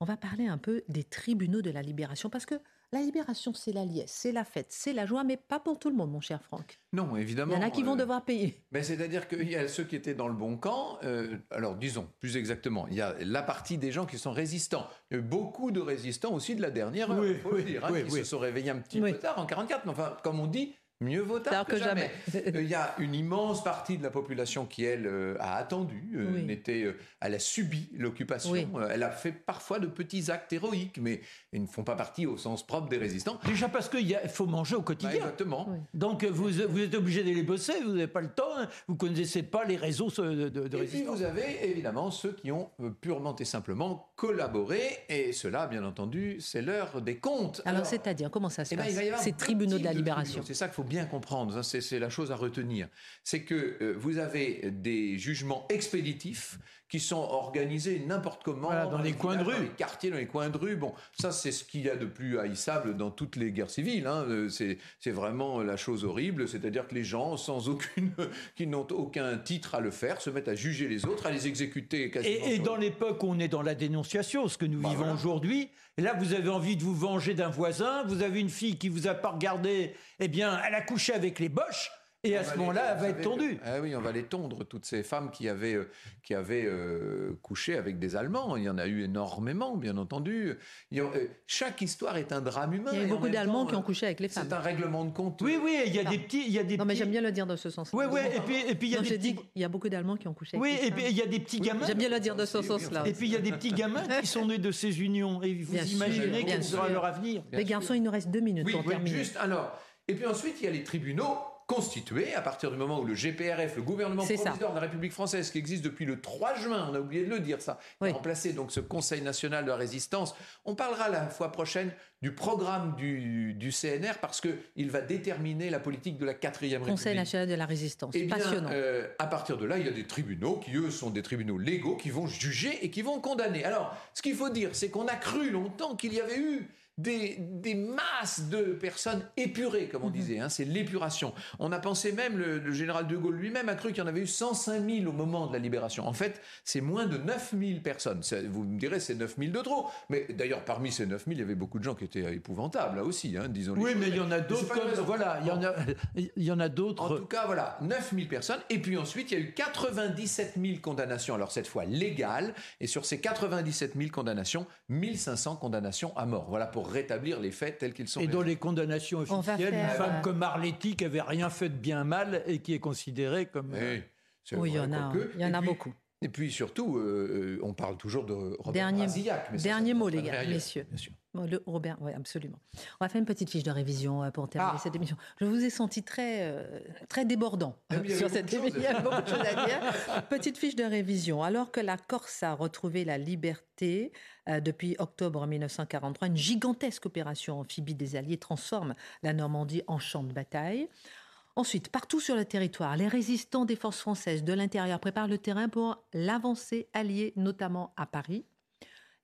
[SPEAKER 1] on va parler un peu des tribunaux de la libération, parce que la libération, c'est la liesse, c'est la fête, c'est la joie, mais pas pour tout le monde, mon cher Franck.
[SPEAKER 3] Non, évidemment.
[SPEAKER 1] Il y en a qui vont euh, devoir payer.
[SPEAKER 3] Mais c'est-à-dire qu'il y a ceux qui étaient dans le bon camp. Euh, alors, disons, plus exactement, il y a la partie des gens qui sont résistants. Il y a eu beaucoup de résistants aussi de la dernière heure, il faut le dire, hein, qui se sont réveillés un petit peu tard, en 44. Mais enfin, comme on dit, Mieux vaut tard, que, jamais. Euh, il y a une immense partie de la population qui, elle, euh, a attendu, euh, elle a subi l'occupation. elle a fait parfois de petits actes héroïques, mais ils ne font pas partie au sens propre des résistants.
[SPEAKER 2] Déjà parce qu'il faut manger au quotidien. Bah,
[SPEAKER 3] exactement.
[SPEAKER 2] Donc vous, vous, êtes obligé d'aller bosser, vous n'avez pas le temps, hein. vous ne connaissez pas les réseaux de, de,
[SPEAKER 3] et puis vous avez évidemment ceux qui ont purement et simplement collaboré, et cela, bien entendu, c'est l'heure des comptes.
[SPEAKER 1] Alors, c'est-à-dire, comment ça se eh ben, passe Ces tribunaux de la libération.
[SPEAKER 3] C'est ça qu'il faut bien comprendre, hein, c'est la chose à retenir, c'est que euh, vous avez des jugements expéditifs qui sont organisés n'importe comment
[SPEAKER 2] dans, les coins de rue, dans
[SPEAKER 3] les quartiers, dans les coins de rue. Bon, ça c'est ce qu'il y a de plus haïssable dans toutes les guerres civiles. Hein. Euh, c'est vraiment la chose horrible, c'est-à-dire que les gens sans aucune, [LAUGHS] qui n'ont aucun titre à le faire, se mettent à juger les autres, à les exécuter.
[SPEAKER 2] Quasiment et, et dans l'époque où on est dans la dénonciation, ce que nous bah, vivons aujourd'hui, là vous avez envie de vous venger d'un voisin, vous avez une fille qui vous a pas regardé, eh bien elle a couché avec les boches. Et à ce moment-là, elle va être tondue.
[SPEAKER 3] ah oui, on va les tondre, toutes ces femmes qui avaient, euh, qui avaient euh, couché avec des Allemands. Il y en a eu énormément, bien entendu. Euh, chaque histoire est un drame humain.
[SPEAKER 1] Il y a eu beaucoup d'Allemands qui ont couché avec les femmes.
[SPEAKER 3] C'est un règlement de compte.
[SPEAKER 2] Oui, oui, il y a des petits. Il y a des
[SPEAKER 1] non, mais j'aime bien le dire dans ce sens.
[SPEAKER 2] Oui, oui, et puis, et puis il y a des
[SPEAKER 1] petits... dit il y a beaucoup d'Allemands qui ont couché avec
[SPEAKER 2] oui,
[SPEAKER 1] les
[SPEAKER 2] femmes. Oui, et puis il y a des petits gamins.
[SPEAKER 1] J'aime bien le dire dans ce sens-là.
[SPEAKER 2] Et puis il y a des petits gamins qui sont nés de ces unions. Et vous imaginez quel sera leur avenir.
[SPEAKER 1] Les garçons, il nous reste deux minutes pour terminer.
[SPEAKER 3] Juste alors. Et puis ensuite, il y a les tribunaux constitué à partir du moment où le GPRF, le gouvernement provisoire de la République française, qui existe depuis le 3 juin, on a oublié de le dire ça, a remplacé donc ce Conseil national de la résistance. On parlera la fois prochaine du programme du, CNR parce qu'il va déterminer la politique de la quatrième République.
[SPEAKER 1] Conseil national de la résistance,
[SPEAKER 3] eh
[SPEAKER 1] passionnant.
[SPEAKER 3] Euh, à partir de là, il y a des tribunaux qui, eux, sont des tribunaux légaux qui vont juger et qui vont condamner. Alors, ce qu'il faut dire, c'est qu'on a cru longtemps qu'il y avait eu des, des masses de personnes épurées, comme on mhm. disait. Hein, c'est l'épuration. On a pensé même, le, général de Gaulle lui-même a cru qu'il y en avait eu 105 000 au moment de la libération. En fait, c'est moins de 9 000 personnes. Vous me direz, c'est 9 000 de trop. Mais d'ailleurs, parmi ces 9 000, il y avait beaucoup de gens qui étaient épouvantables, là aussi, hein, disons
[SPEAKER 2] Oui, mais il y en a d'autres comme. Voilà, il y en a, il y en a d'autres.
[SPEAKER 3] En tout cas, voilà, 9 000 personnes. Et puis ensuite, il y a eu 97 000 condamnations, alors cette fois légales. Et sur ces 97 000 condamnations, 1500 condamnations à mort. Voilà pour rétablir les faits tels qu'ils sont.
[SPEAKER 2] Et dans les condamnations officielles, une femme euh, comme Marletti qui avait rien fait de bien mal et qui est considérée comme.
[SPEAKER 1] Oui, oui il y en a, il y en a beaucoup.
[SPEAKER 3] Et puis surtout, euh, euh, on parle toujours de Robert
[SPEAKER 1] Dernier, dernier mot, les gars, messieurs. Bien sûr. Le Robert, oui, absolument. On va faire une petite fiche de révision euh, pour terminer ah. cette émission. Je vous ai senti très, très débordant sur cette émission. Il y a [LAUGHS] beaucoup de choses à dire. Petite fiche de révision. Alors que la Corse a retrouvé la liberté depuis octobre 1943, une gigantesque opération amphibie des Alliés transforme la Normandie en champ de bataille. Ensuite, partout sur le territoire, les résistants des forces françaises de l'intérieur préparent le terrain pour l'avancée alliée, notamment à Paris.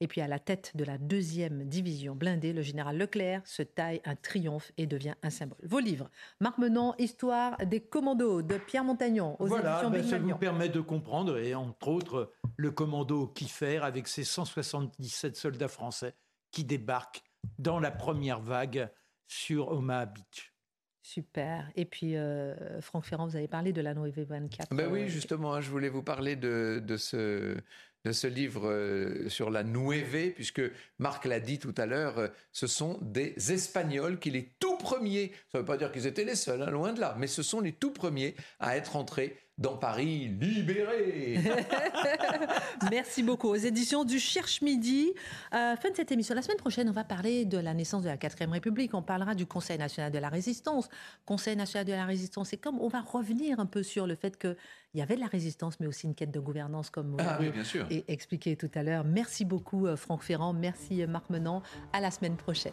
[SPEAKER 1] Et puis à la tête de la deuxième division blindée, le général Leclerc se taille un triomphe et devient un symbole. Vos livres, Marc Menon, Histoire des commandos de Pierre Montagnon aux
[SPEAKER 2] voilà, ben, ça vous permet de comprendre, et entre autres, le commando Kiefer avec ses 177 soldats français qui débarquent dans la première vague sur Omaha Beach.
[SPEAKER 1] Super. Et puis, euh, Franck Ferrand, vous avez parlé de la Nouvelle 24.
[SPEAKER 3] Ben oui, euh, justement, hein, je voulais vous parler de, de ce, de ce livre euh, sur la Nueve, puisque Marc l'a dit tout à l'heure, ce sont des Espagnols qui les tout premiers, ça ne veut pas dire qu'ils étaient les seuls, hein, loin de là, mais ce sont les tout premiers à être entrés dans Paris libéré. [LAUGHS]
[SPEAKER 1] Merci beaucoup. Aux éditions du Cherche Midi. Euh, fin de cette émission. La semaine prochaine, on va parler de la naissance de la 4ème République. On parlera du Conseil national de la résistance. Conseil national de la résistance, c'est comme on va revenir un peu sur le fait qu'il y avait de la résistance, mais aussi une quête de gouvernance, comme vous
[SPEAKER 3] ah, oui, bien sûr.
[SPEAKER 1] et expliqué tout à l'heure. Merci beaucoup, euh, Franck Ferrand. Merci, euh, Marc Menant. À la semaine prochaine.